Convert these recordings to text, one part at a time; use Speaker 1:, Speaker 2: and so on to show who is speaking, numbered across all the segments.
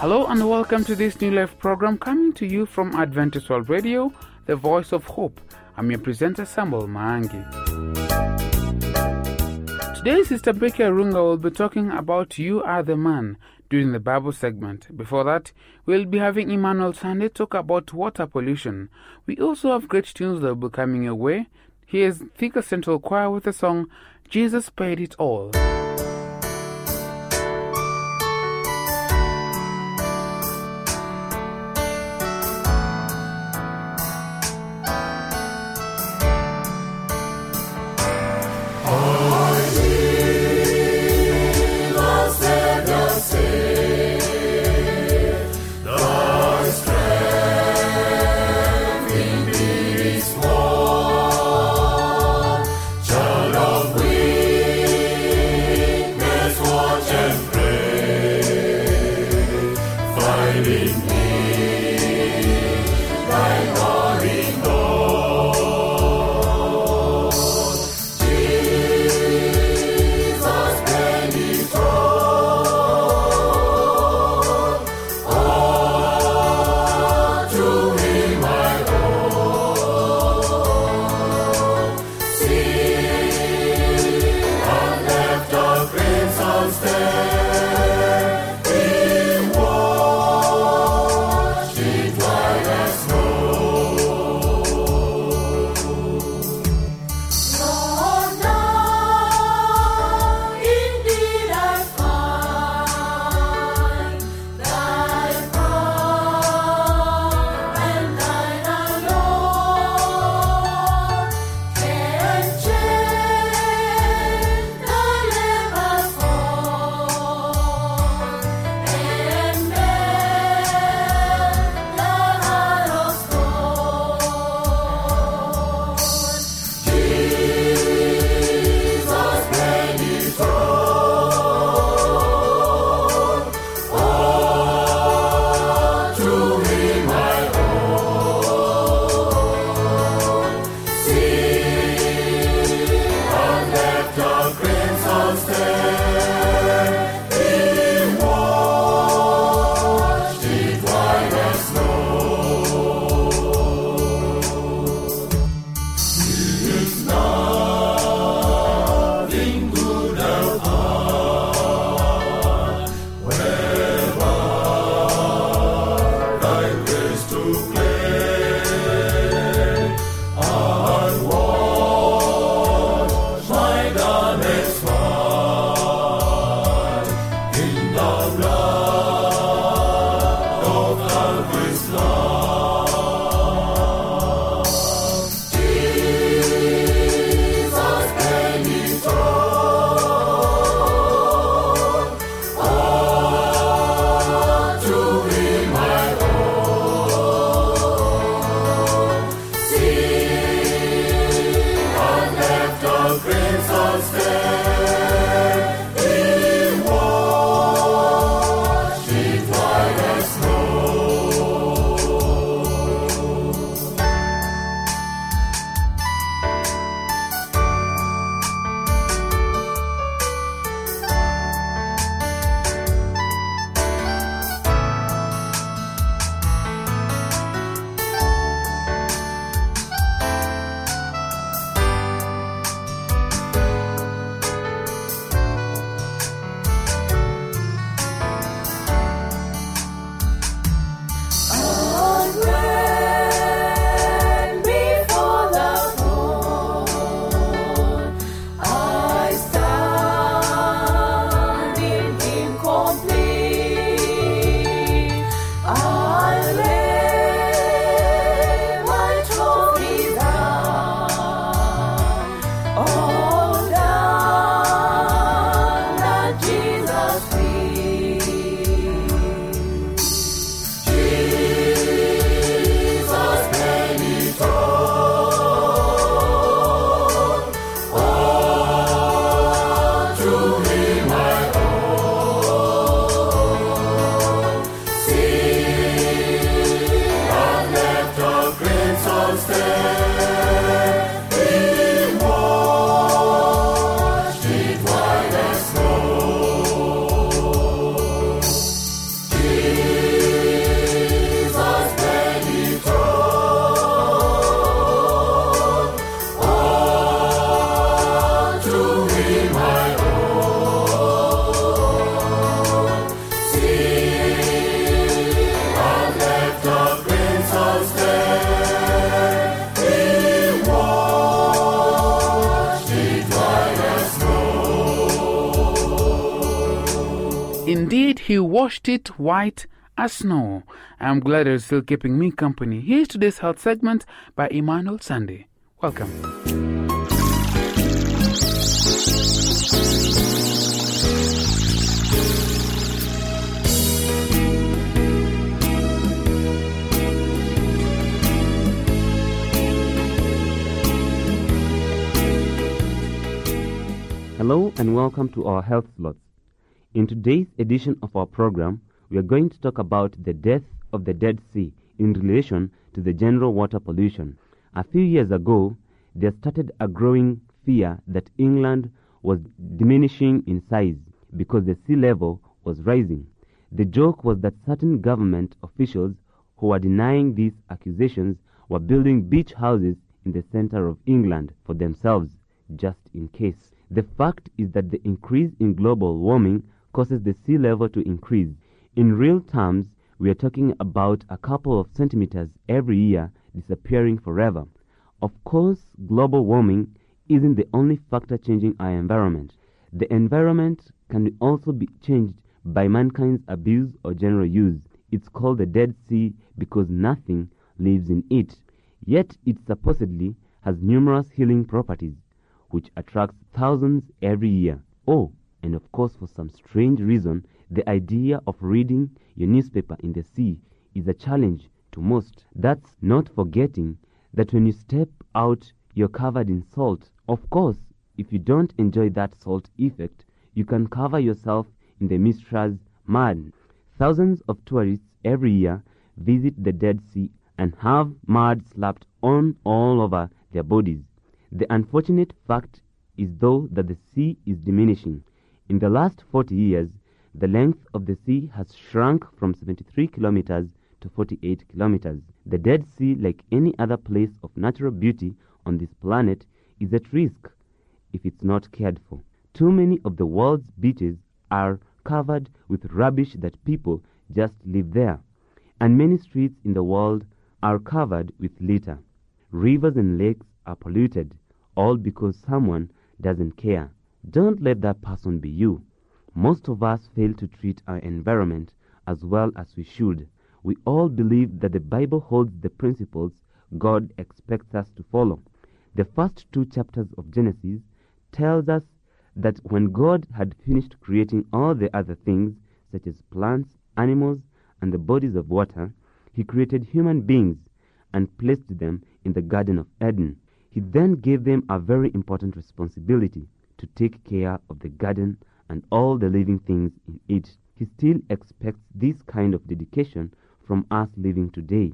Speaker 1: Hello and welcome to this New Life program coming to you from Adventist World Radio, the voice of hope. I'm your presenter Samuel Maangi. Today, Sister Becky Arunga will be talking about You Are the Man during the Bible segment. Before that, we'll be having Emmanuel Sunday talk about water pollution. We also have great tunes that will be coming your way. Here's Thika Central Choir with the song Jesus Paid It All.
Speaker 2: Washed it white as snow. I'm glad it's still keeping me company. Here's today's health segment by Emmanuel Sunday. Welcome.
Speaker 3: Hello and welcome to our health slots. In today's edition of our program, we are going to talk about the death of the Dead Sea in relation to the general water pollution. A few years ago, there started a growing fear that England was diminishing in size because the sea level was rising. The joke was that certain government officials who were denying these accusations were building beach houses in the center of England for themselves, just in case. The fact is that the increase in global warming causes the sea level to increase. In real terms, we are talking about a couple of centimeters every year disappearing forever. Of course, global warming isn't the only factor changing our environment. The environment can also be changed by mankind's abuse or general use. It's called the Dead Sea because nothing lives in it. Yet it supposedly has numerous healing properties, which attracts thousands every year. Oh, and of course, for some strange reason, the idea of reading your newspaper in the sea is a challenge to most. That's not forgetting that when you step out, you're covered in salt. Of course, if you don't enjoy that salt effect, you can cover yourself in the Mistra's mud. Thousands of tourists every year visit the Dead Sea and have mud slapped on all over their bodies. The unfortunate fact is, though, that the sea is diminishing. In the last 40 years, the length of the sea has shrunk from 73 kilometers to 48 kilometers. The Dead Sea, like any other place of natural beauty on this planet, is at risk if it's not cared for. Too many of the world's beaches are covered with rubbish that people just leave there, and many streets in the world are covered with litter. Rivers and lakes are polluted, all because someone doesn't care. Don't let that person be you. Most of us fail to treat our environment as well as we should. We all believe that the Bible holds the principles God expects us to follow. The first two chapters of Genesis tells us that when God had finished creating all the other things such as plants, animals, and the bodies of water, he created human beings and placed them in the Garden of Eden. He then gave them a very important responsibility to take care of the garden and all the living things in it. He still expects this kind of dedication from us living today.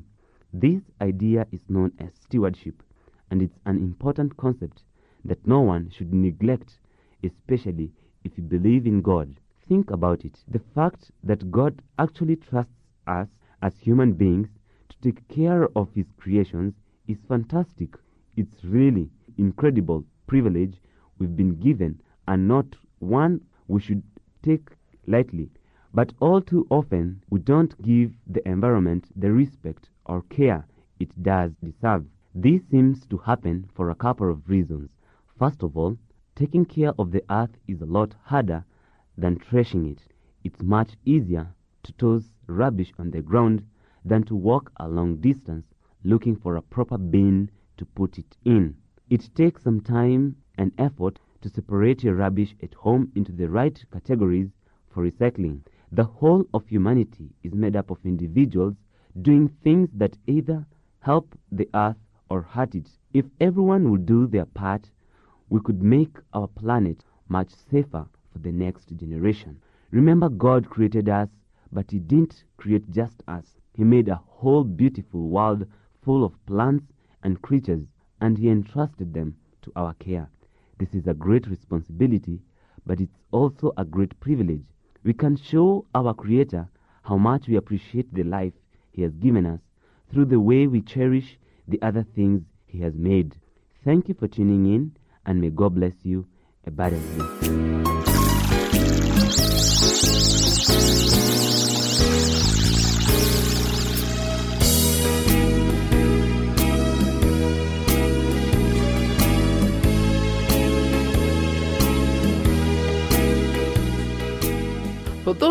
Speaker 3: This idea is known as stewardship, and it's an important concept that no one should neglect, especially if you believe in God. Think about it. The fact that God actually trusts us as human beings to take care of His creations is fantastic. It's really incredible privilege we've been given and not one we should take lightly. But all too often, we don't give the environment the respect or care it does deserve. This seems to happen for a couple of reasons. First of all, taking care of the earth is a lot harder than threshing it. It's much easier to toss rubbish on the ground than to walk a long distance looking for a proper bin to put it in. It takes some time and effort to separate your rubbish at home into the right categories for recycling. The whole of humanity is made up of individuals doing things that either help the earth or hurt it. If everyone would do their part, we could make our planet much safer for the next generation. Remember, God created us, but He didn't create just us. He made a whole beautiful world full of plants and creatures, and He entrusted them to our care. This is a great responsibility, but it's also a great privilege. We can show our Creator how much we appreciate the life He has given us through the way we cherish the other things He has made. Thank you for tuning in, and may God bless you abundantly.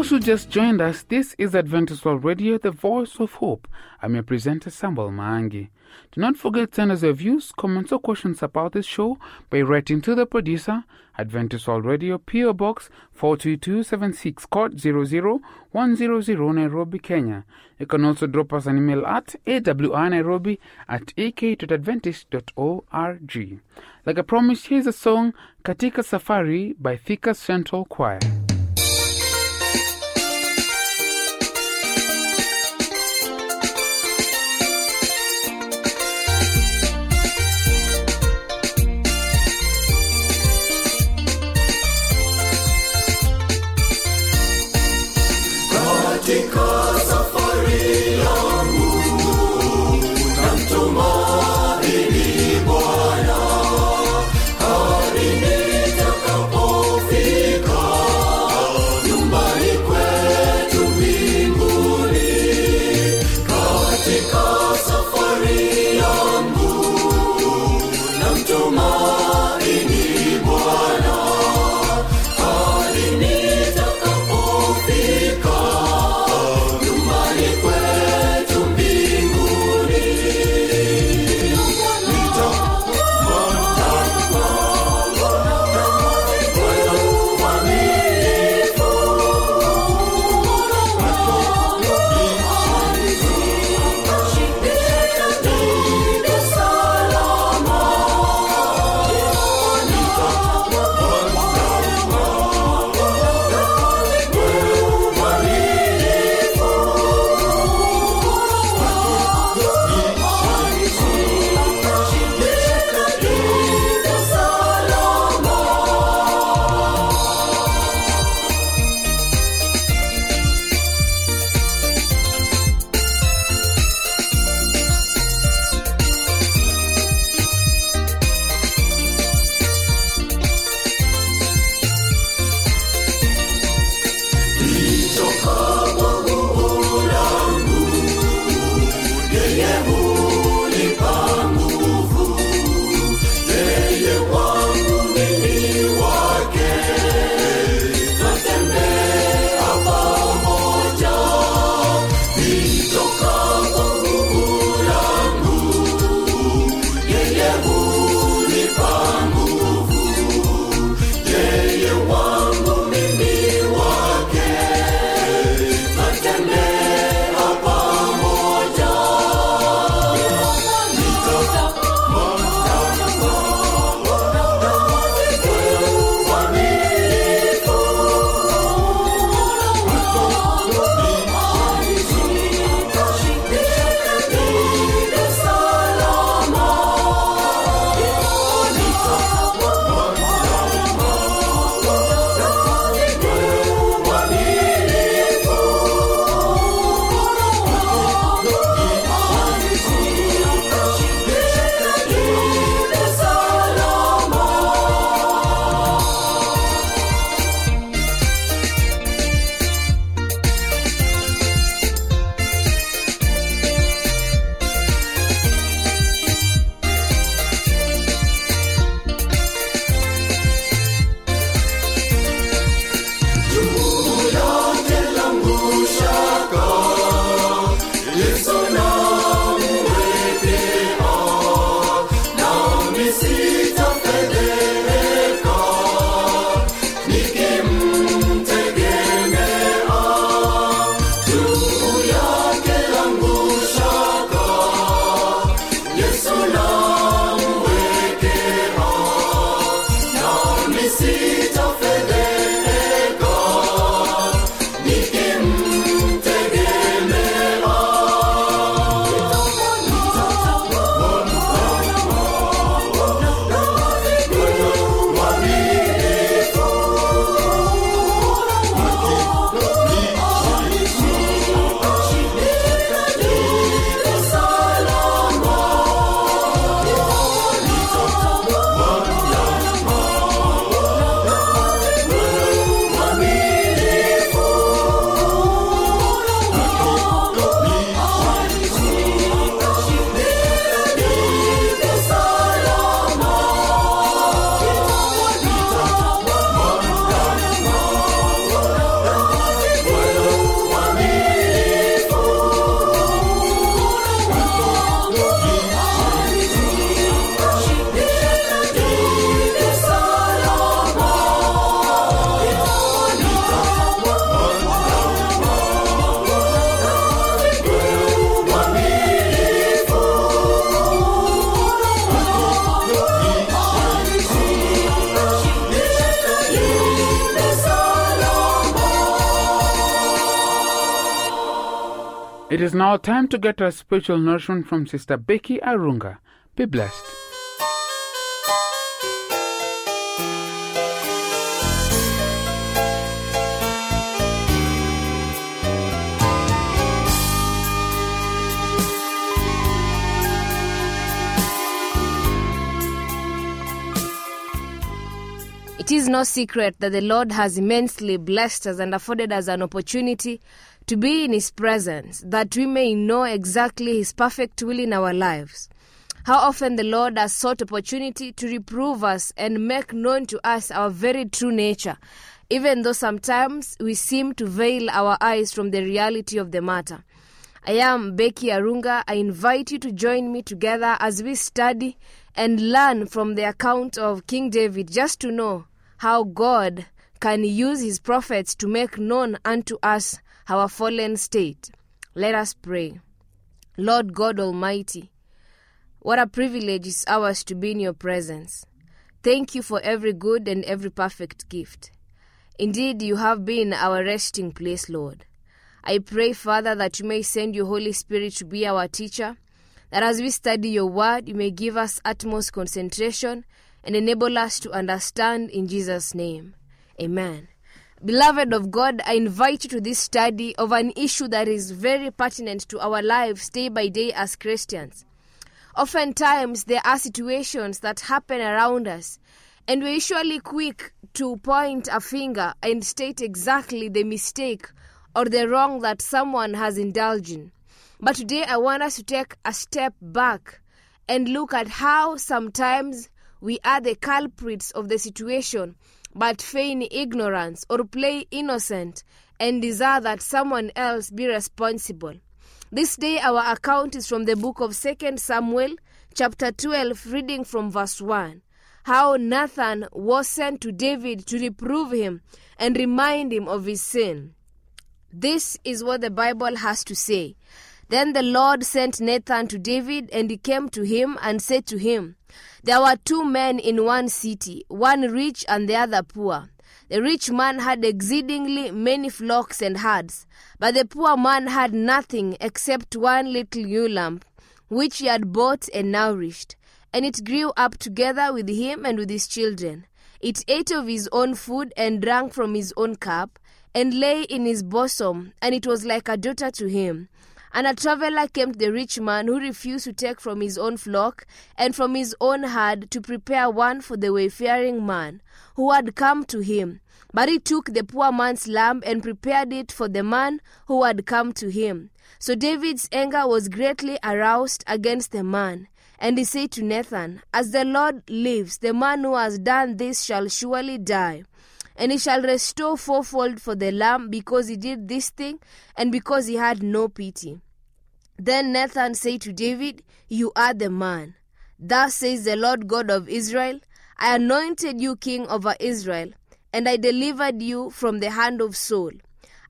Speaker 2: Those who just joined us, this is Adventist World Radio, the voice of hope. I'm your presenter, Samuel Maangi. Do not forget to send us your views, comments, or questions about this show by writing to the producer, Adventist World Radio, PO Box 42276, code 00100, Nairobi, Kenya. You can also drop us an email at awrnairobi at ak.adventist.org. Like I promised, here's a song, Katika Safari by Thika Central Choir. Coco. It is now time to get a spiritual nourishment from Sister Becky Arunga. Be blessed.
Speaker 4: It is no secret that the Lord has immensely blessed us and afforded us an opportunity to be in His presence, that we may know exactly His perfect will in our lives. How often the Lord has sought opportunity to reprove us and make known to us our very true nature, even though sometimes we seem to veil our eyes from the reality of the matter. I am Becky Arunga. I invite you to join me together as we study and learn from the account of King David just to know how God can use his prophets to make known unto us our fallen state. Let us pray. Lord God Almighty, what a privilege is ours to be in your presence. Thank you for every good and every perfect gift. Indeed, you have been our resting place, Lord. I pray, Father, that you may send your Holy Spirit to be our teacher, that as we study your word, you may give us utmost concentration and enable us to understand in Jesus' name. Amen. Beloved of God, I invite you to this study of an issue that is very pertinent to our lives day by day as Christians. Oftentimes, there are situations that happen around us, and we're usually quick to point a finger and state exactly the mistake or the wrong that someone has indulged in. But today, I want us to take a step back and look at how sometimes we are the culprits of the situation but feign ignorance or play innocent and desire that someone else be responsible. This day our account is from the book of 2 Samuel chapter 12 reading from verse 1. How Nathan was sent to David to reprove him and remind him of his sin. This is what the Bible has to say. Then the Lord sent Nathan to David, and he came to him and said to him, There were two men in one city, one rich and the other poor. The rich man had exceedingly many flocks and herds, but the poor man had nothing except one little ewe lamb, which he had bought and nourished. And it grew up together with him and with his children. It ate of his own food and drank from his own cup, and lay in his bosom, and it was like a daughter to him. And a traveler came to the rich man who refused to take from his own flock and from his own herd to prepare one for the wayfaring man who had come to him. But he took the poor man's lamb and prepared it for the man who had come to him. So David's anger was greatly aroused against the man. And he said to Nathan, As the Lord lives, the man who has done this shall surely die. And he shall restore fourfold for the lamb because he did this thing and because he had no pity. Then Nathan said to David, You are the man. Thus says the Lord God of Israel I anointed you king over Israel, and I delivered you from the hand of Saul.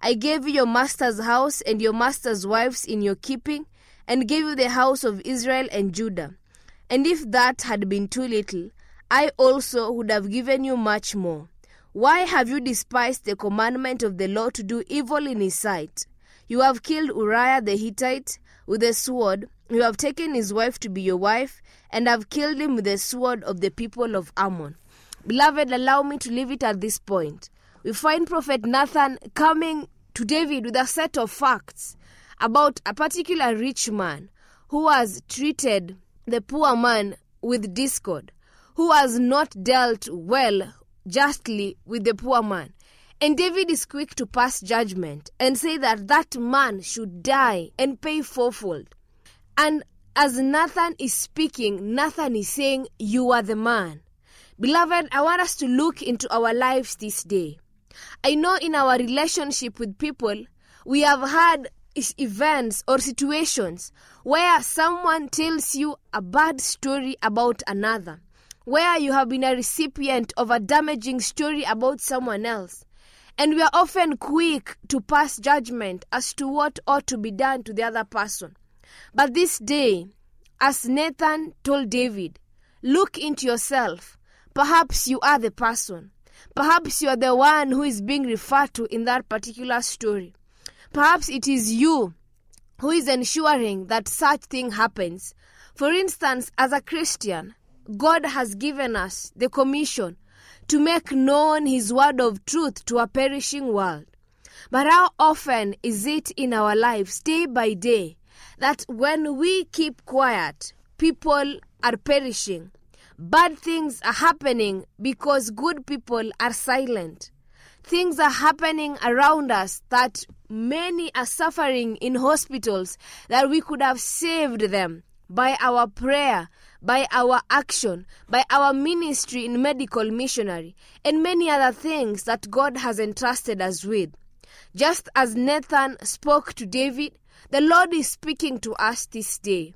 Speaker 4: I gave you your master's house and your master's wives in your keeping, and gave you the house of Israel and Judah. And if that had been too little, I also would have given you much more. Why have you despised the commandment of the Lord to do evil in his sight? You have killed Uriah the Hittite with a sword, you have taken his wife to be your wife, and have killed him with the sword of the people of Ammon. Beloved, allow me to leave it at this point. We find Prophet Nathan coming to David with a set of facts about a particular rich man who has treated the poor man with discord, who has not dealt well justly with the poor man. And David is quick to pass judgment and say that that man should die and pay fourfold. And as Nathan is speaking, Nathan is saying, You are the man. Beloved, I want us to look into our lives this day. I know in our relationship with people, we have had events or situations where someone tells you a bad story about another, where you have been a recipient of a damaging story about someone else. And we are often quick to pass judgment as to what ought to be done to the other person. But this day, as Nathan told David, look into yourself. Perhaps you are the person. Perhaps you are the one who is being referred to in that particular story. Perhaps it is you who is ensuring that such thing happens. For instance, as a Christian, God has given us the commission to make known his word of truth to a perishing world. But how often is it in our lives, day by day, that when we keep quiet, people are perishing? Bad things are happening because good people are silent. Things are happening around us that many are suffering in hospitals that we could have saved them by our prayer, by our action, by our ministry in medical missionary, and many other things that God has entrusted us with. Just as Nathan spoke to David, the Lord is speaking to us this day.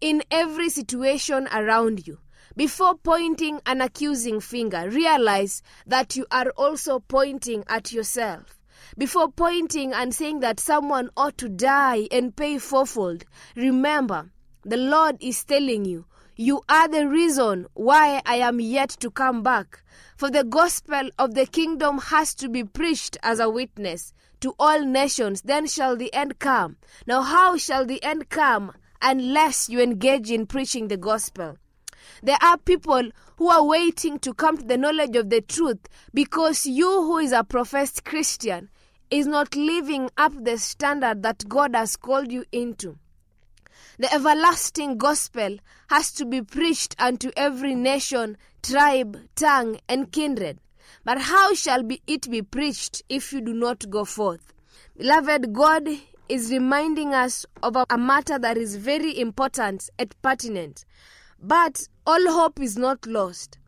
Speaker 4: In every situation around you, before pointing an accusing finger, realize that you are also pointing at yourself. Before pointing and saying that someone ought to die and pay fourfold, remember the Lord is telling you, You are the reason why I am yet to come back. For the gospel of the kingdom has to be preached as a witness to all nations, then shall the end come. Now, how shall the end come unless you engage in preaching the gospel? There are people who are waiting to come to the knowledge of the truth because you, who is a professed Christian, is not living up the standard that God has called you into. The everlasting gospel has to be preached unto every nation, tribe, tongue, and kindred. But how shall be it be preached if you do not go forth? Beloved, God is reminding us of a, matter that is very important and pertinent. But all hope is not lost.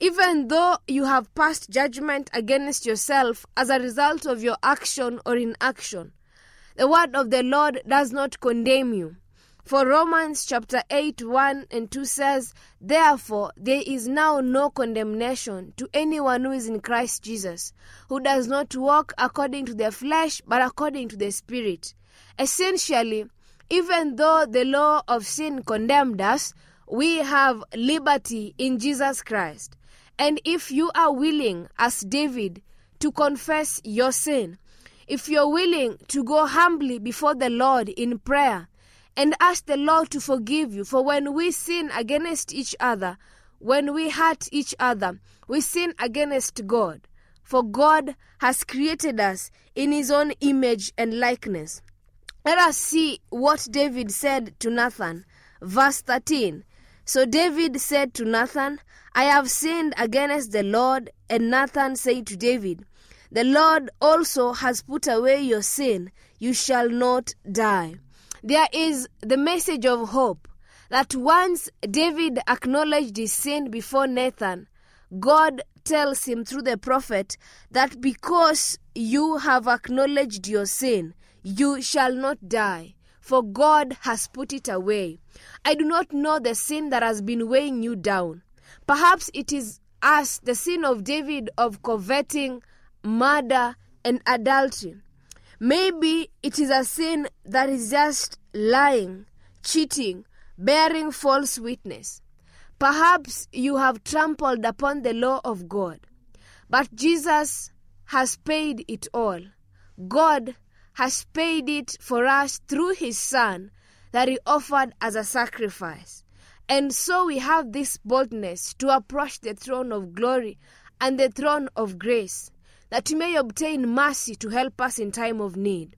Speaker 4: Even though you have passed judgment against yourself as a result of your action or inaction, the word of the Lord does not condemn you. For Romans chapter 8, 1 and 2 says, Therefore, there is now no condemnation to anyone who is in Christ Jesus, who does not walk according to the flesh, but according to the Spirit. Essentially, even though the law of sin condemned us, we have liberty in Jesus Christ. And if you are willing, as David, to confess your sin, if you're willing to go humbly before the Lord in prayer, and ask the Lord to forgive you. For when we sin against each other, when we hurt each other, we sin against God. For God has created us in his own image and likeness. Let us see what David said to Nathan. Verse 13. So David said to Nathan, I have sinned against the Lord. And Nathan said to David, The Lord also has put away your sin. You shall not die. There is the message of hope that once David acknowledged his sin before Nathan, God tells him through the prophet that because you have acknowledged your sin, you shall not die, for God has put it away. I do not know the sin that has been weighing you down. Perhaps it is as the sin of David of coveting, murder, and adultery. Maybe it is a sin that is just lying, cheating, bearing false witness. Perhaps you have trampled upon the law of God, but Jesus has paid it all. God has paid it for us through His Son that He offered as a sacrifice. And so we have this boldness to approach the throne of glory and the throne of grace, that we may obtain mercy to help us in time of need.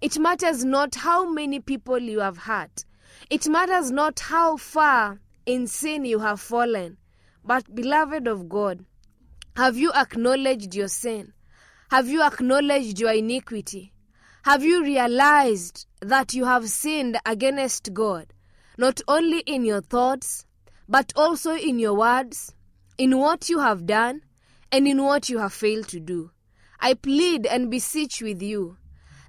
Speaker 4: It matters not how many people you have hurt. It matters not how far in sin you have fallen. But, beloved of God, have you acknowledged your sin? Have you acknowledged your iniquity? Have you realized that you have sinned against God, not only in your thoughts, but also in your words, in what you have done, and in what you have failed to do? I plead and beseech with you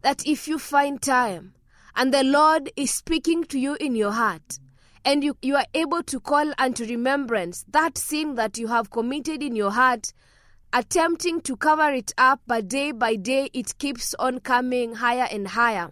Speaker 4: that if you find time and the Lord is speaking to you in your heart, and you, you are able to call unto remembrance that sin that you have committed in your heart, attempting to cover it up, but day by day it keeps on coming higher and higher.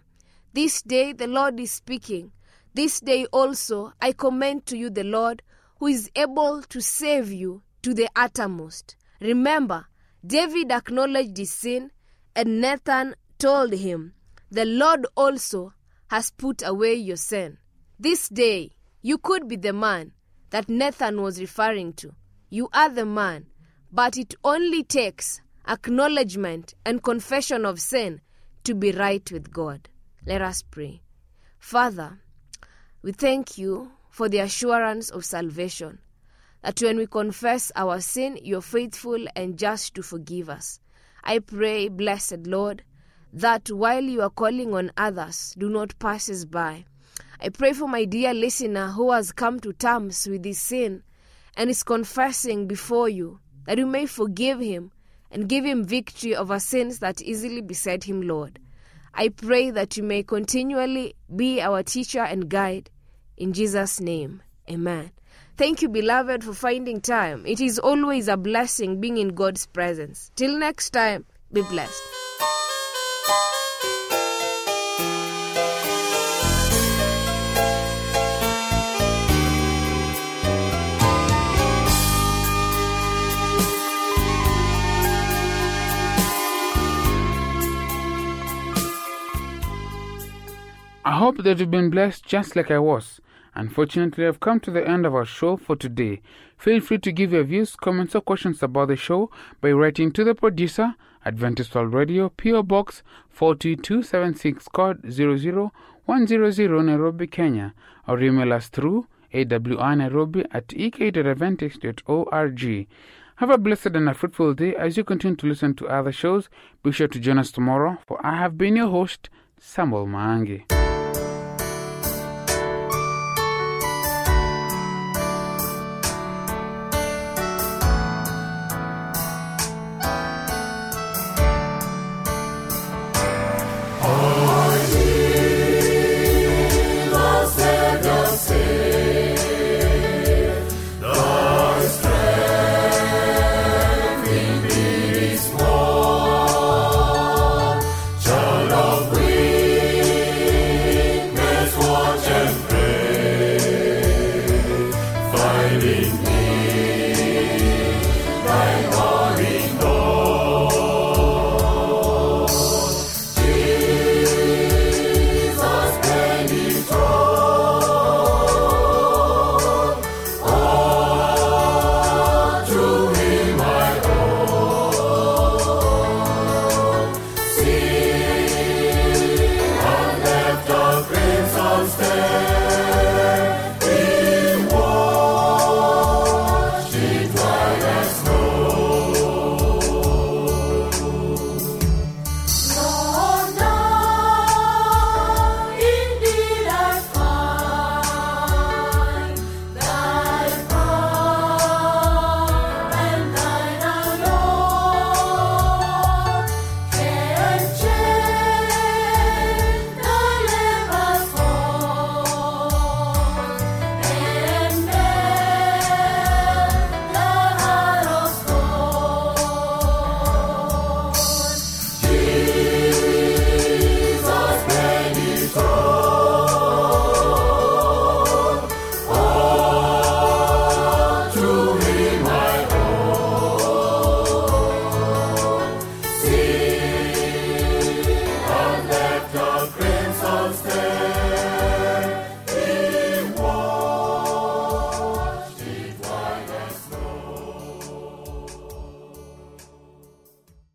Speaker 4: This day the Lord is speaking. This day also I commend to you the Lord who is able to save you to the uttermost. Remember, David acknowledged his sin, and Nathan told him, The Lord also has put away your sin. This day, you could be the man that Nathan was referring to. You are the man, but it only takes acknowledgement and confession of sin to be right with God. Let us pray. Father, we thank you for the assurance of salvation, that when we confess our sin, you're faithful and just to forgive us. I pray, blessed Lord, that while you are calling on others, do not pass us by. I pray for my dear listener who has come to terms with his sin and is confessing before you, that you may forgive him and give him victory over sins that easily beset him, Lord. I pray that you may continually be our teacher and guide. In Jesus' name, amen. Thank you, beloved, for finding time. It is always a blessing being in God's presence. Till next time, be blessed.
Speaker 1: I hope that you've been blessed just like I was. Unfortunately, I've come to the end of our show for today. Feel free to give your views, comments, or questions about the show by writing to the producer, Adventist World Radio, PO Box 42276, code 00100 Nairobi, Kenya, or email us through awnairobi at ek.adventist.org. Have a blessed and a fruitful day as you continue to listen to other shows. Be sure to join us tomorrow, for I have been your host, Samuel Maangi.